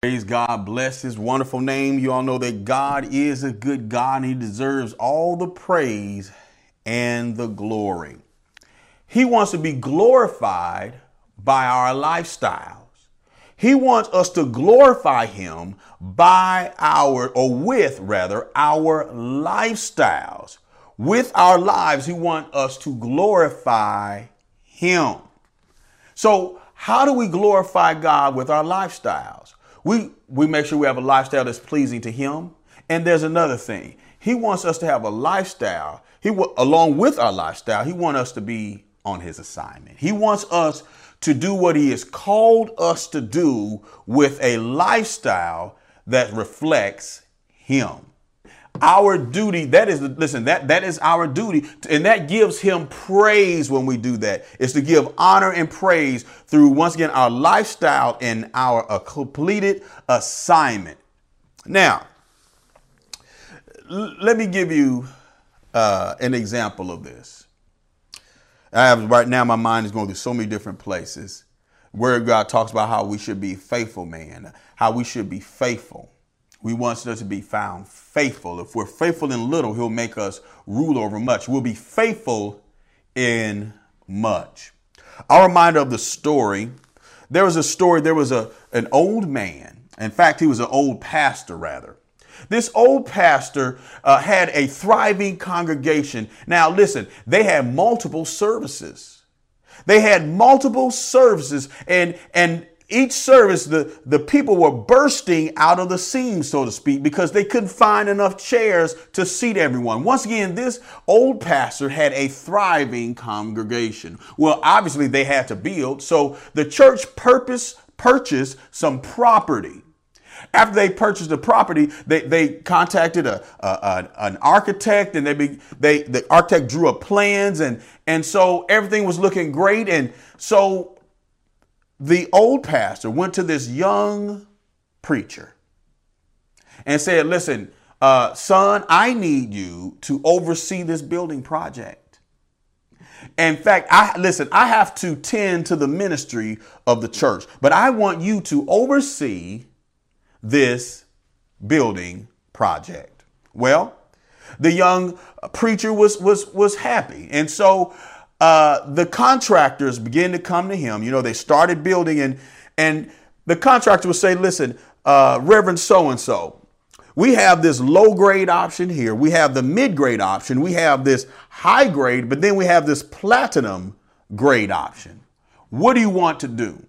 Praise God, bless his wonderful name. You all know that God is a good God and he deserves all the praise and the glory. He wants to be glorified by our lifestyles. He wants us to glorify him by our, or with rather, our lifestyles. With our lives, he wants us to glorify him. So, how do we glorify God with our lifestyles? We, we make sure we have a lifestyle that's pleasing to him. And there's another thing. He wants us to have a lifestyle. He along with our lifestyle, he wants us to be on his assignment. He wants us to do what he has called us to do with a lifestyle that reflects him. Our duty, that is, listen, that, that is our duty. And that gives him praise when we do that. Is to give honor and praise through, once again, our lifestyle and our uh, completed assignment. Now, l- let me give you uh, an example of this. I have right now, my mind is going through so many different places. Where God talks about how we should be faithful, man, how we should be faithful. We want us to be found faithful. If we're faithful in little, He'll make us rule over much. We'll be faithful in much. I'll remind of the story. There was a story, there was a, an old man. In fact, he was an old pastor, rather. This old pastor uh, had a thriving congregation. Now, listen, they had multiple services. They had multiple services, and and each service, the, the people were bursting out of the seams, so to speak, because they couldn't find enough chairs to seat everyone. Once again, this old pastor had a thriving congregation. Well, obviously they had to build, so the church purpose purchased some property. After they purchased the property, they, they contacted a, a, an architect and they, be, they the architect drew up plans and, and so everything was looking great. And so the old pastor went to this young preacher and said, Listen, uh, son, I need you to oversee this building project. In fact, I listen, I have to tend to the ministry of the church, but I want you to oversee this building project. Well, the young preacher was was was happy. And so uh, the contractors began to come to him. You know, they started building and and the contractor would say, listen, uh, Reverend so and so, we have this low grade option here. We have the mid grade option. We have this high grade, but then we have this platinum grade option. What do you want to do?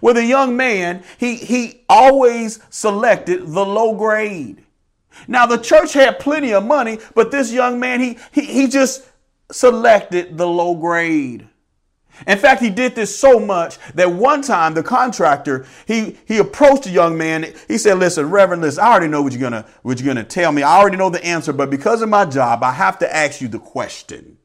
Well, the young man, he, he always selected the low grade. Now, the church had plenty of money, but this young man, he, he, he just selected the low grade. In fact, he did this so much that one time the contractor, he, he approached a young man. He said, listen, Reverend, listen, I already know what you're gonna, what you're gonna tell me. I already know the answer, but because of my job, I have to ask you the question.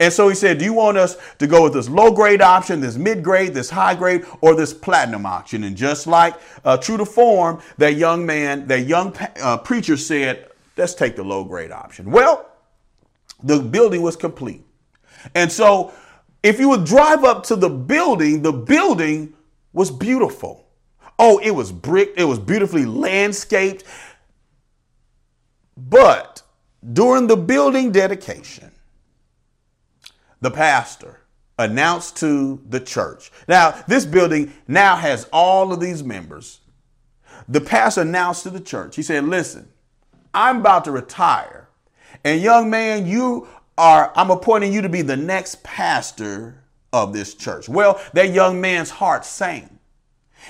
And so he said, Do you want us to go with this low grade option, this mid grade, this high grade, or this platinum option? And just like uh, true to form, that young man, that young uh, preacher said, Let's take the low grade option. Well, the building was complete. And so if you would drive up to the building, the building was beautiful. Oh, it was brick, it was beautifully landscaped. But during the building dedication, the pastor announced to the church. Now, this building now has all of these members. The pastor announced to the church, he said, Listen, I'm about to retire. And young man, you are, I'm appointing you to be the next pastor of this church. Well, that young man's heart sank.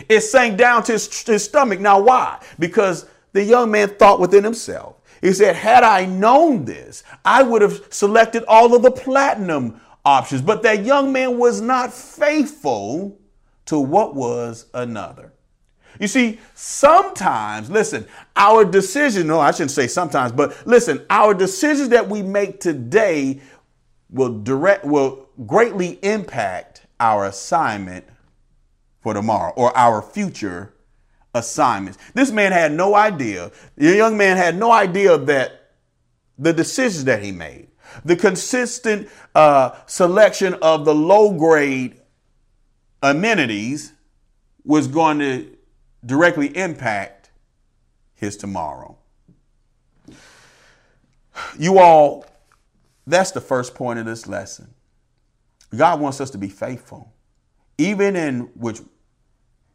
It sank down to his, his stomach. Now, why? Because the young man thought within himself. He said, Had I known this, I would have selected all of the platinum options. But that young man was not faithful to what was another. You see, sometimes, listen, our decision, no, I shouldn't say sometimes, but listen, our decisions that we make today will direct, will greatly impact our assignment for tomorrow or our future assignments. This man had no idea, the young man had no idea that the decisions that he made, the consistent uh, selection of the low grade amenities was going to directly impact his tomorrow. You all, that's the first point of this lesson. God wants us to be faithful, even in which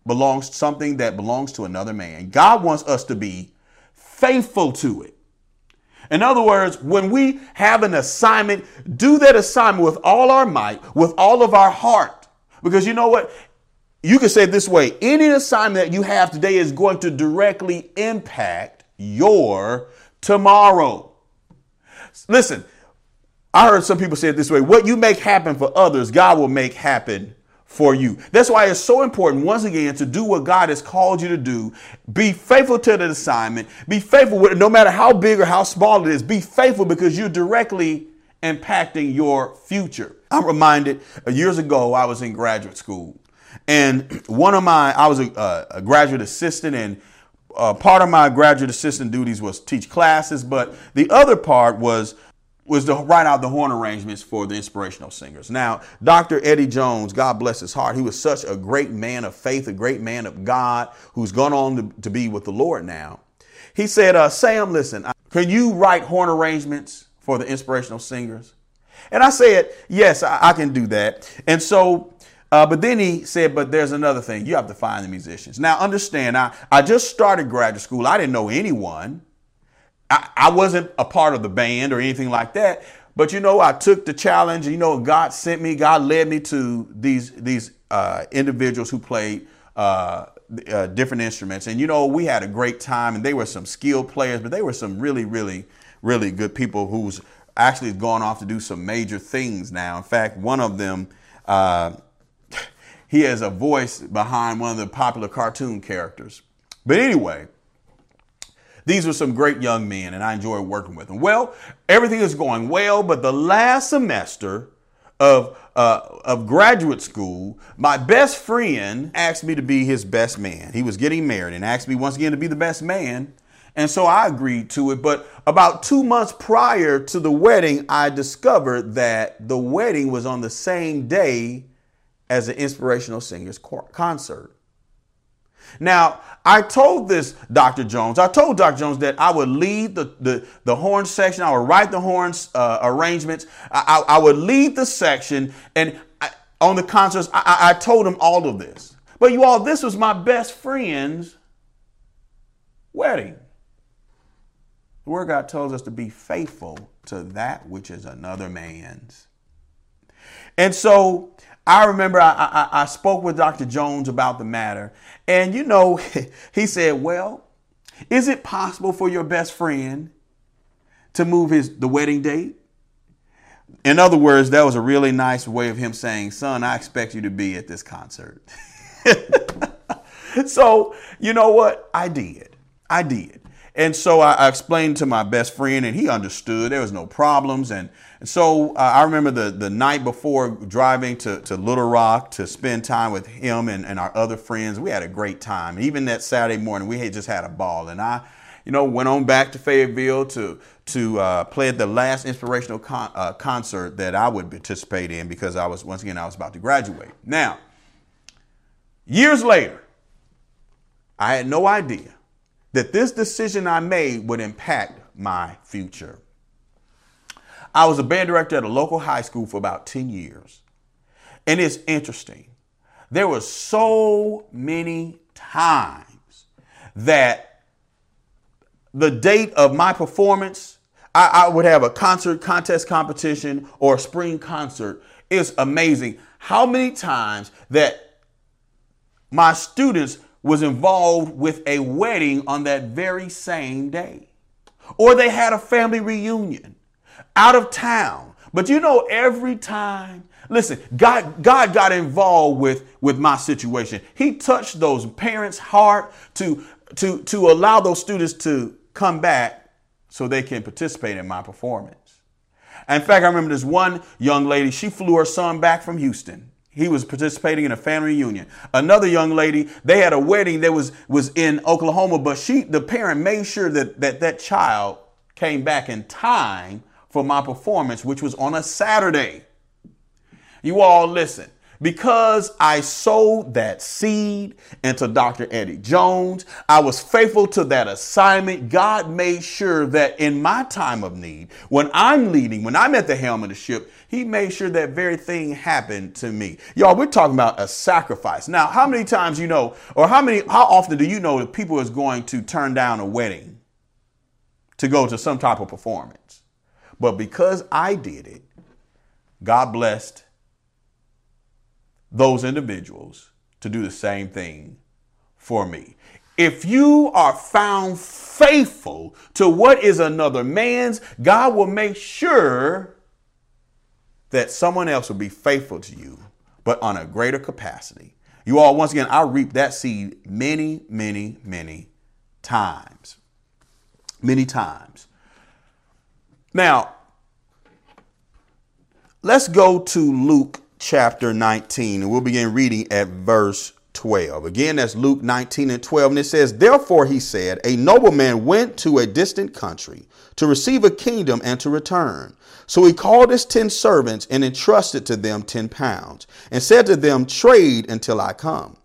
belongs something that belongs to another man. God wants us to be faithful to it. In other words, when we have an assignment, do that assignment with all our might, with all of our heart. Because you know what? You can say it this way any assignment that you have today is going to directly impact your tomorrow. Listen, I heard some people say it this way what you make happen for others, God will make happen for you. That's why it's so important, once again, to do what God has called you to do. Be faithful to the assignment. Be faithful with it, no matter how big or how small it is. Be faithful because you're directly impacting your future. I'm reminded years ago, I was in graduate school. And one of my, I was a, a graduate assistant, and uh, part of my graduate assistant duties was teach classes, but the other part was was to write out the horn arrangements for the inspirational singers. Now, Dr. Eddie Jones, God bless his heart, he was such a great man of faith, a great man of God who's gone on to, to be with the Lord now. He said, uh, Sam, listen, can you write horn arrangements for the inspirational singers? And I said, yes, I, I can do that. And so, uh, but then he said, but there's another thing. You have to find the musicians. Now, understand, I, I just started graduate school. I didn't know anyone. I, I wasn't a part of the band or anything like that. But you know, I took the challenge. You know, God sent me. God led me to these these uh, individuals who played uh, uh, different instruments, and you know, we had a great time. And they were some skilled players, but they were some really, really, really good people who's actually gone off to do some major things now. In fact, one of them, uh, he has a voice behind one of the popular cartoon characters. But anyway, these were some great young men, and I enjoyed working with them. Well, everything is going well, but the last semester of uh, of graduate school, my best friend asked me to be his best man. He was getting married and asked me once again to be the best man. And so I agreed to it. But about two months prior to the wedding, I discovered that the wedding was on the same day as an Inspirational Singers concert. Now, I told this Dr. Jones, I told Dr. Jones that I would lead the, the, the horn section, I would write the horns uh, arrangements, I, I, I, would lead the section, and I, on the concerts, I, I told him all of this. But you all, this was my best friend's wedding. The Word God tells us to be faithful to that which is another man's. And so I remember I, I, I, spoke with Dr. Jones about the matter, and you know, he said, Well, is it possible for your best friend to move his the wedding date? In other words, that was a really nice way of him saying, Son, I expect you to be at this concert. so, you know what? I did. I did. And so I, I, explained to my best friend, and he understood. There was no problems. And, and so uh, I remember the, the night before driving to, to Little Rock to spend time with him and, and our other friends. We had a great time. Even that Saturday morning, we had just had a ball. And I, you know, went on back to Fayetteville to to uh, play at the last inspirational con- uh, concert that I would participate in because I was once again I was about to graduate. Now, years later, I had no idea that this decision I made would impact my future. I was a band director at a local high school for about 10 years. And it's interesting. There were so many times that the date of my performance, I, I would have a concert contest competition or a spring concert. It's amazing how many times that my students was involved with a wedding on that very same day. Or they had a family reunion out of town. But you know, every time, listen, God, God got involved with, with my situation. He touched those parents' heart to, to, to allow those students to come back so they can participate in my performance. In fact, I remember this one young lady, she flew her son back from Houston he was participating in a family reunion. Another young lady, they had a wedding that was, was in Oklahoma, but she, the parent made sure that, that that child came back in time for my performance, which was on a Saturday. You all listen. Because I sowed that seed into Dr. Eddie Jones, I was faithful to that assignment. God made sure that in my time of need, when I'm leading, when I'm at the helm of the ship, He made sure that very thing happened to me. Y'all, we're talking about a sacrifice. Now, how many times you know, or how many, how often do you know that people is going to turn down a wedding to go to some type of performance? But because I did it, God blessed those individuals to do the same thing for me. If you are found faithful to what is another man's, God will make sure that someone else will be faithful to you, but on a greater capacity. You all, once again, I reap that seed many, many, many times. Many times. Now, let's go to Luke chapter 19, and we'll begin reading at verse 12. Again, that's Luke 19 and 12. And it says, Therefore, he said, A nobleman went to a distant country to receive a kingdom and to return. So he called his ten servants and entrusted to them ten pounds, and said to them, Trade until I come.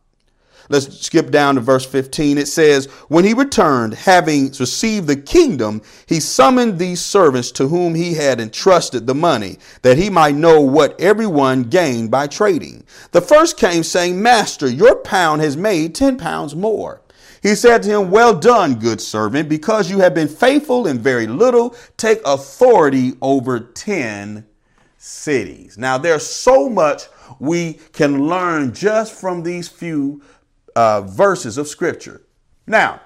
Let's skip down to verse 15. It says, When he returned, having received the kingdom, he summoned these servants to whom he had entrusted the money, that he might know what everyone gained by trading. The first came, saying, Master, your pound has made 10 pounds more. He said to him, Well done, good servant, because you have been faithful in very little, take authority over 10 cities. Now, there's so much we can learn just from these few uh, verses of scripture. Now,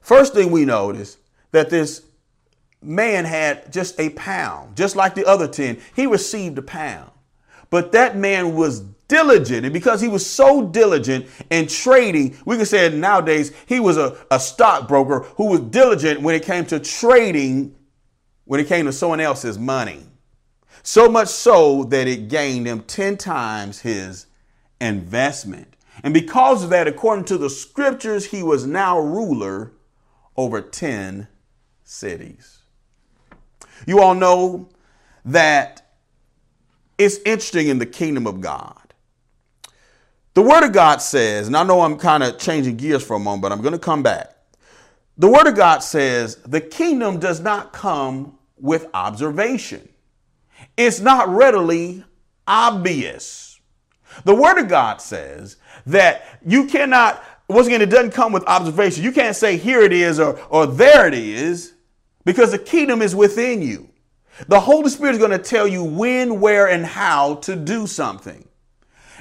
first thing we notice that this man had just a pound, just like the other 10. He received a pound. But that man was diligent. And because he was so diligent in trading, we can say nowadays he was a, a stockbroker who was diligent when it came to trading, when it came to someone else's money. So much so that it gained him 10 times his investment. And because of that, according to the scriptures, he was now ruler over 10 cities. You all know that it's interesting in the kingdom of God. The word of God says, and I know I'm kind of changing gears for a moment, but I'm going to come back. The word of God says the kingdom does not come with observation. It's not readily obvious. The word of God says that you cannot, once again, it doesn't come with observation. You can't say, here it is or, or there it is, because the kingdom is within you. The Holy Spirit is going to tell you when, where, and how to do something.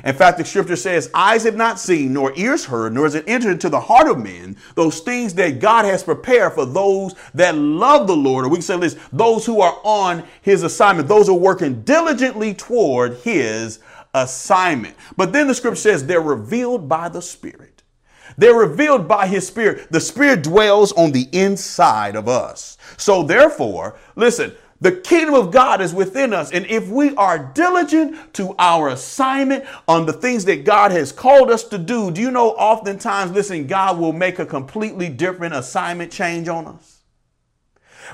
In fact, the scripture says, Eyes have not seen, nor ears heard, nor has it entered into the heart of men, those things that God has prepared for those that love the Lord. Or we can say this, those who are on his assignment, those who are working diligently toward his assignment. But then the scripture says they're revealed by the Spirit. They're revealed by His Spirit. The Spirit dwells on the inside of us. So therefore, listen, the kingdom of God is within us. And if we are diligent to our assignment on the things that God has called us to do, do you know oftentimes, listen, God will make a completely different assignment change on us?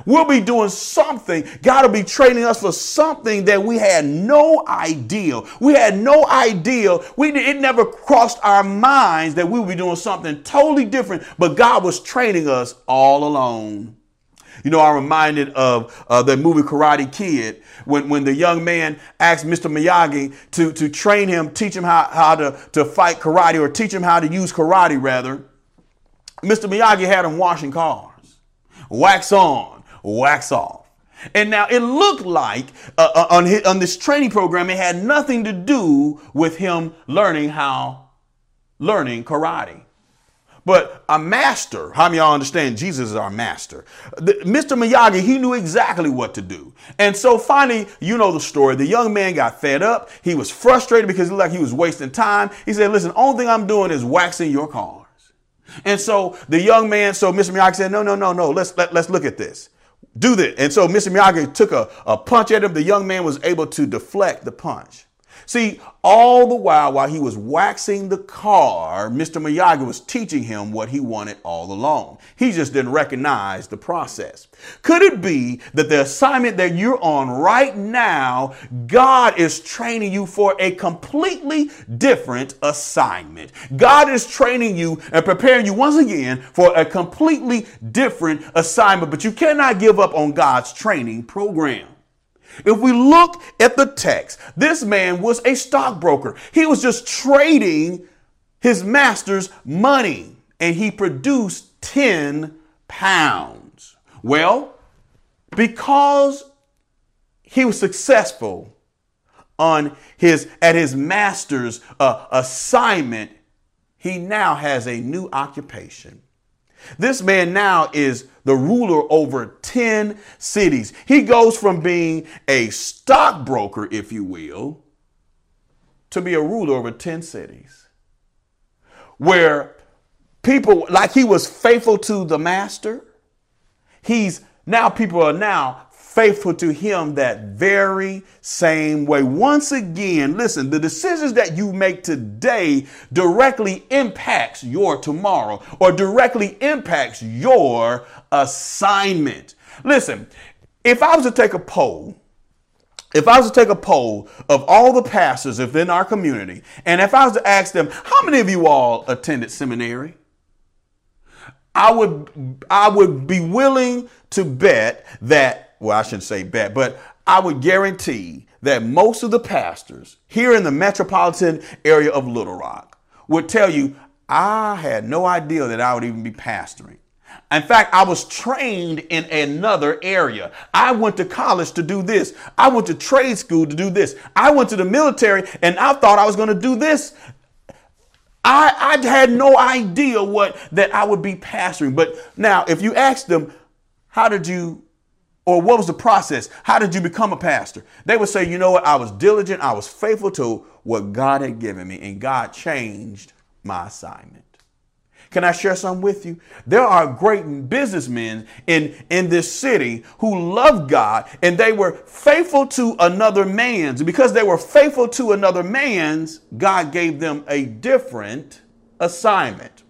We'll be doing something. God will be training us for something that we had no idea. We had no idea. We it never crossed our minds that we would be doing something totally different. But God was training us all along. You know, I'm reminded of uh, the movie Karate Kid when, when the young man asked Mr. Miyagi to, to train him, teach him how, how to, to fight karate or teach him how to use karate, rather. Mr. Miyagi had him washing cars, wax on, wax off. And now it looked like uh, uh, on, his, on this training program, it had nothing to do with him learning how, learning karate. But a master, how many y'all understand Jesus is our master? The, Mr. Miyagi, he knew exactly what to do. And so finally, you know the story. The young man got fed up. He was frustrated because he looked like he was wasting time. He said, listen, only thing I'm doing is waxing your cars. And so the young man, so Mr. Miyagi said, no, no, no, no, let's, let, let's look at this do this. And so Mr. Miyagi took a, a punch at him. The young man was able to deflect the punch. See, all the while, while he was waxing the car, Mr. Miyagi was teaching him what he wanted all along. He just didn't recognize the process. Could it be that the assignment that you're on right now, God is training you for a completely different assignment? God is training you and preparing you once again for a completely different assignment, but you cannot give up on God's training program. If we look at the text, this man was a stockbroker. He was just trading his master's money and he produced 10 pounds. Well, because he was successful on his at his master's uh, assignment, he now has a new occupation. This man now is the ruler over 10 cities. He goes from being a stockbroker, if you will, to be a ruler over 10 cities. Where people, like he was faithful to the master, he's now people are now faithful to him that very same way. Once again, listen, the decisions that you make today directly impacts your tomorrow or directly impacts your assignment. Listen, if I was to take a poll, if I was to take a poll of all the pastors within our community, and if I was to ask them, how many of you all attended seminary? I would I would be willing to bet that well, I shouldn't say bet, but I would guarantee that most of the pastors here in the metropolitan area of Little Rock would tell you, I had no idea that I would even be pastoring. In fact, I was trained in another area. I went to college to do this. I went to trade school to do this. I went to the military and I thought I was going to do this. I, I had no idea what that I would be pastoring. But now, if you ask them, how did you or what was the process? How did you become a pastor? They would say, you know what? I was diligent. I was faithful to what God had given me, and God changed my assignment. Can I share some with you? There are great businessmen in, in this city who love God and they were faithful to another man's. Because they were faithful to another man's, God gave them a different assignment.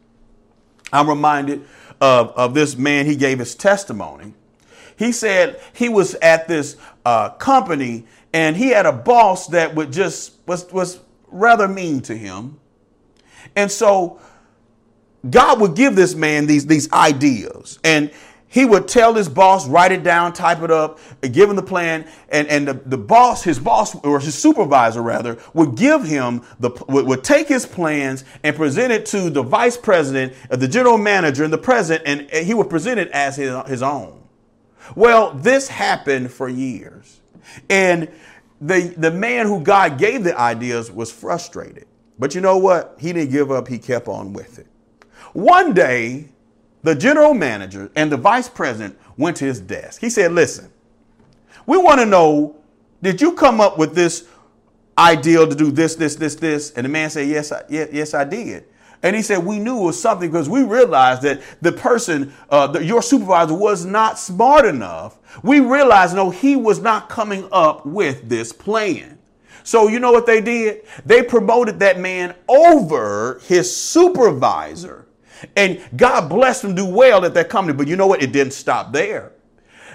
I'm reminded of, of this man, he gave his testimony. He said he was at this uh, company and he had a boss that would just was was rather mean to him. And so God would give this man these these ideas and he would tell his boss, write it down, type it up, give him the plan, and, and the, the boss, his boss, or his supervisor rather, would give him the would, would take his plans and present it to the vice president, the general manager, and the president, and, and he would present it as his, his own. Well, this happened for years. And the, the man who God gave the ideas was frustrated. But you know what? He didn't give up, he kept on with it. One day, the general manager and the vice president went to his desk. He said, Listen, we want to know did you come up with this ideal to do this, this, this, this? And the man said, Yes, I, yes, yes, I did. And he said, We knew it was something because we realized that the person, uh, the, your supervisor, was not smart enough. We realized, no, he was not coming up with this plan. So, you know what they did? They promoted that man over his supervisor. And God blessed him do well at that company. But you know what? It didn't stop there.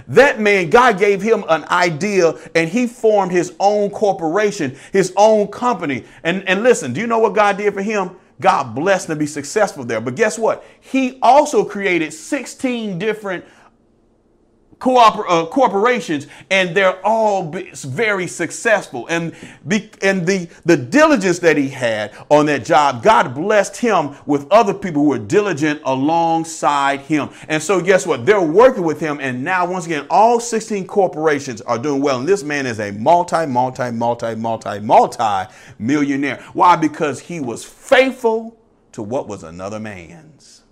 That man, God gave him an idea and he formed his own corporation, his own company. And, and listen, do you know what God did for him? God blessed to be successful there. But guess what? He also created 16 different cooper- uh, corporations, and they're all very successful. And, be- and the, the diligence that he had on that job, God blessed him with other people who were diligent alongside him. And so, guess what? They're working with him, and now, once again, all 16 corporations are doing well. And this man is a multi, multi, multi, multi, multi millionaire. Why? Because he was faithful to what was another man's.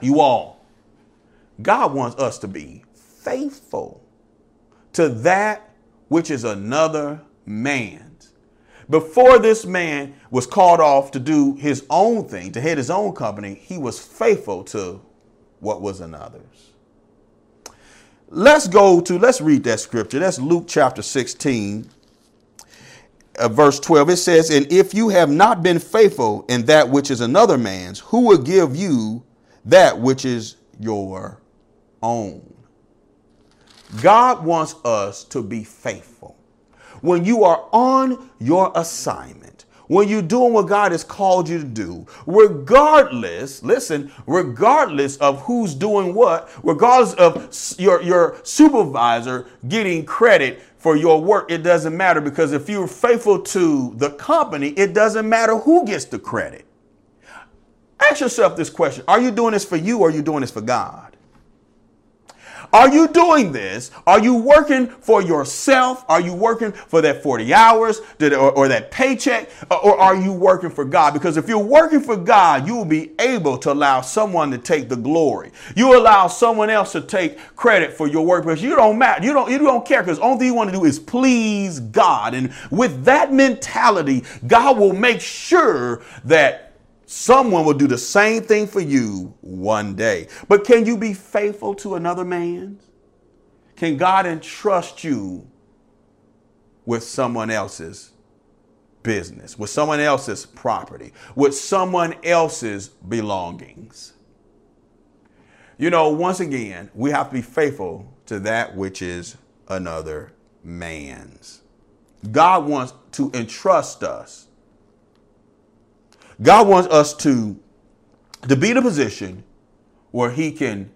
You all God wants us to be faithful to that which is another man's. Before this man was called off to do his own thing, to head his own company, he was faithful to what was another's. Let's go to, let's read that scripture. That's Luke chapter 16. uh, verse 12, it says, And if you have not been faithful in that which is another man's, who will give you that which is your own? God wants us to be faithful. When you are on your assignment, when you're doing what God has called you to do, regardless, listen, regardless of who's doing what, regardless of your, your supervisor getting credit for your work, it doesn't matter because if you're faithful to the company, it doesn't matter who gets the credit. Ask yourself this question Are you doing this for you or are you doing this for God? Are you doing this? Are you working for yourself? Are you working for that 40 hours or, that paycheck? Or are you working for God? Because if you're working for God, you will be able to allow someone to take the glory. You allow someone else to take credit for your work because you don't matter. You don't, you don't care because only thing you want to do is please God. And with that mentality, God will make sure that Someone will do the same thing for you one day. But can you be faithful to another man? Can God entrust you with someone else's business, with someone else's property, with someone else's belongings? You know, once again, we have to be faithful to that which is another man's. God wants to entrust us God wants us to, to be in a position where He can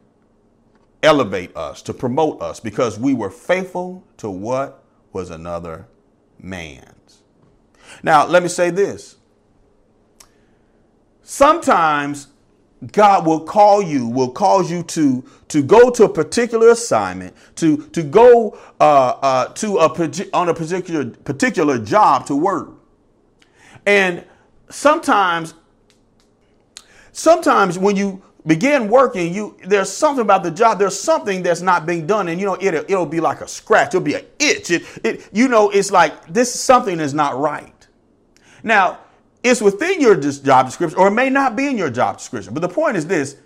elevate us, to promote us, because we were faithful to what was another man's. Now, let me say this. Sometimes God will call you, will cause you to, to go to a particular assignment, to, to go uh, uh, to a, on a particular, particular job to work. And sometimes sometimes when you begin working you there's something about the job there's something that's not being done and you know it'll, it'll be like a scratch it'll be an itch. It, it you know it's like this something is not right. Now it's within your job description or it may not be in your job description but the point is this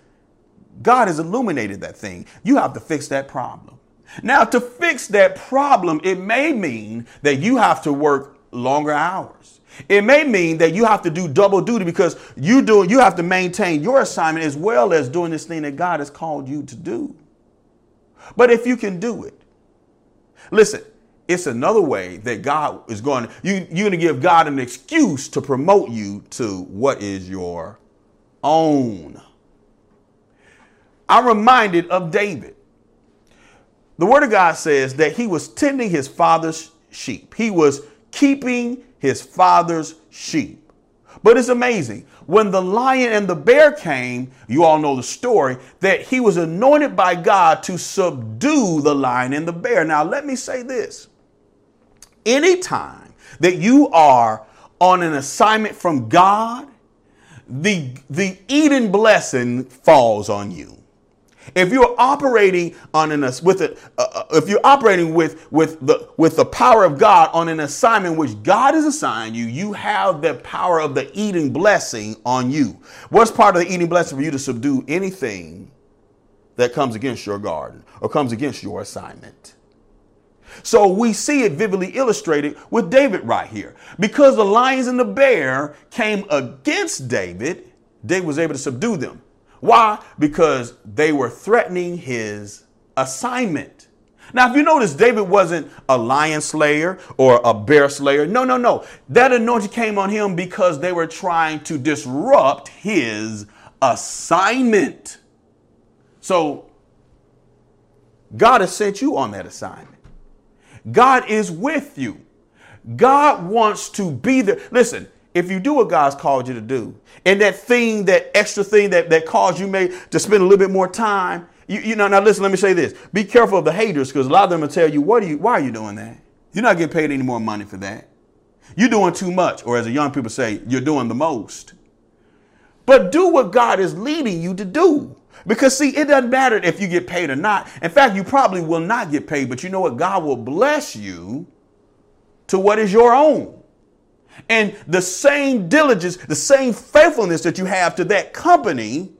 god has illuminated that thing. You have to fix that problem. Now to fix that problem it may mean that you have to work longer hours it may mean that you have to do double duty because you do you have to maintain your assignment as well as doing this thing that God has called you to do. But if you can do it, listen, it's another way that God is going you you're going to give God an excuse to promote you to what is your own. I'm reminded of David. The word of God says that he was tending his father's sheep. He was keeping his father's sheep. But it's amazing. When the lion and the bear came, you all know the story, that he was anointed by God to subdue the lion and the bear. Now, let me say this anytime that you are on an assignment from God, the, the Eden blessing falls on you. If you're operating on an with a, uh, if you're operating with with the with the power of God on an assignment which God has assigned you, you have the power of the Eden blessing on you. What's part of the Eden blessing for you to subdue anything that comes against your garden or comes against your assignment? So we see it vividly illustrated with David right here. Because the lions and the bear came against David, David was able to subdue them. Why? Because they were threatening his assignment. Now, if you notice, David wasn't a lion slayer or a bear slayer. No, no, no. That anointing came on him because they were trying to disrupt his assignment. So, God has sent you on that assignment. God is with you. God wants to be there. Listen, if you do what God's called you to do, and that thing, that extra thing that, that caused you may to spend a little bit more time, you, you know, now listen, let me say this. Be careful of the haters because a lot of them will tell you, what are you, why are you doing that? You're not getting paid any more money for that. You're doing too much, or as the young people say, you're doing the most. But do what God is leading you to do. Because see, it doesn't matter if you get paid or not. In fact, you probably will not get paid, but you know what? God will bless you to what is your own. And the same diligence, the same faithfulness that you have to that company,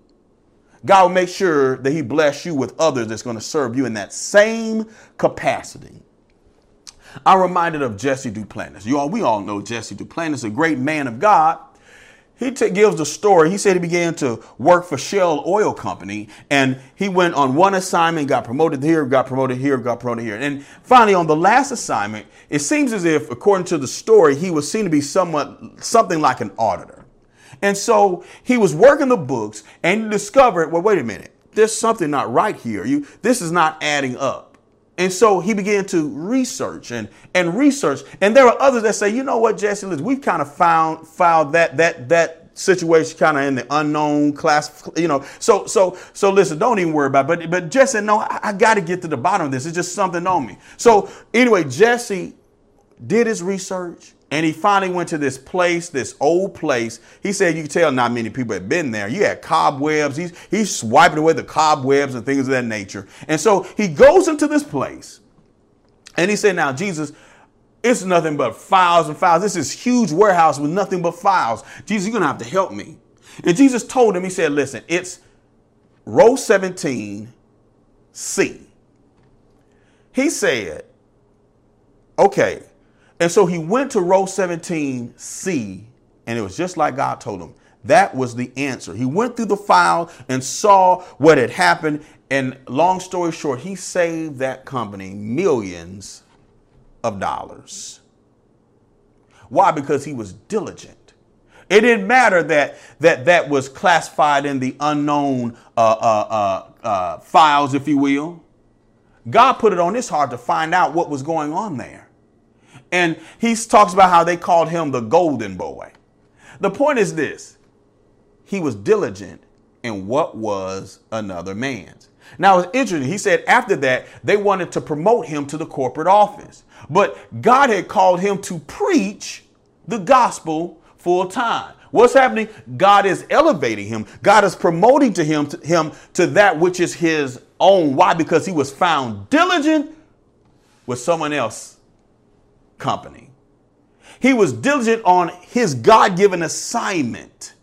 God will make sure that He bless you with others that's going to serve you in that same capacity. I'm reminded of Jesse Duplantis. You all, we all know Jesse Duplantis, a great man of God. He t- gives the story. He said he began to work for Shell Oil Company, and he went on one assignment, got promoted here, got promoted here, got promoted here, and finally on the last assignment, it seems as if, according to the story, he was seen to be somewhat something like an auditor. And so he was working the books, and discovered, well, wait a minute, there's something not right here. You, this is not adding up. And so he began to research and, and research. And there are others that say, you know what, Jesse, listen, we've kind of found found that that that situation kind of in the unknown class, you know. So so so listen, don't even worry about it. But but Jesse, no, I, I got to get to the bottom of this. It's just something on me. So anyway, Jesse did his research and he finally went to this place, this old place. He said you could tell not many people had been there. You had cobwebs. He's, he's swiping away the cobwebs and things of that nature. And so he goes into this place and he said, Now, Jesus, it's nothing but files and files. This is huge warehouse with nothing but files. Jesus, you're going to have to help me. And Jesus told him, He said, Listen, it's row 17, C. He said, Okay, and so he went to row 17C, and it was just like God told him. That was the answer. He went through the file and saw what had happened. And long story short, he saved that company millions of dollars. Why? Because he was diligent. It didn't matter that that, that was classified in the unknown uh, uh, uh, uh files, if you will. God put it on his heart to find out what was going on there. And he talks about how they called him the golden boy. The point is this he was diligent in what was another man's. Now it's interesting. He said after that, they wanted to promote him to the corporate office. But God had called him to preach the gospel full time. What's happening? God is elevating him. God is promoting to him to him to that which is his own. Why? Because he was found diligent with someone else company. He was diligent on his God given assignment.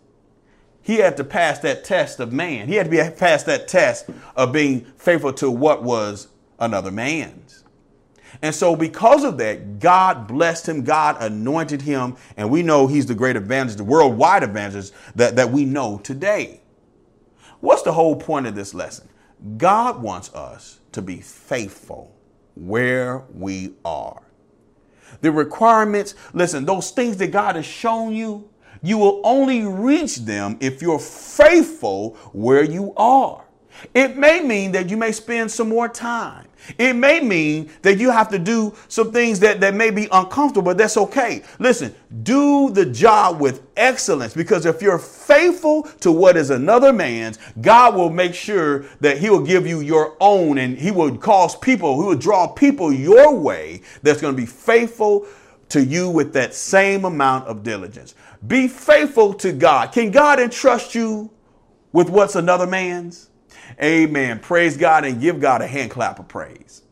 He had to pass that test of man. He had to be pass that test of being faithful to what was another man's. And so, because of that, God blessed him, God anointed him, and we know he's the great evangelist, the worldwide evangelist that, that we know today. What's the whole point of this lesson? God wants us to be faithful where we are the requirements, listen, those things that God has shown you, you will only reach them if you're faithful where you are. It may mean that you may spend some more time. It may mean that you have to do some things that, that may be uncomfortable, but that's okay. Listen, do the job with excellence because if you're faithful to what is another man's, God will make sure that He will give you your own and He will cause people, He will draw people your way that's going to be faithful to you with that same amount of diligence. Be faithful to God. Can God entrust you with what's another man's? Amen. Praise God and give God a hand clap of praise.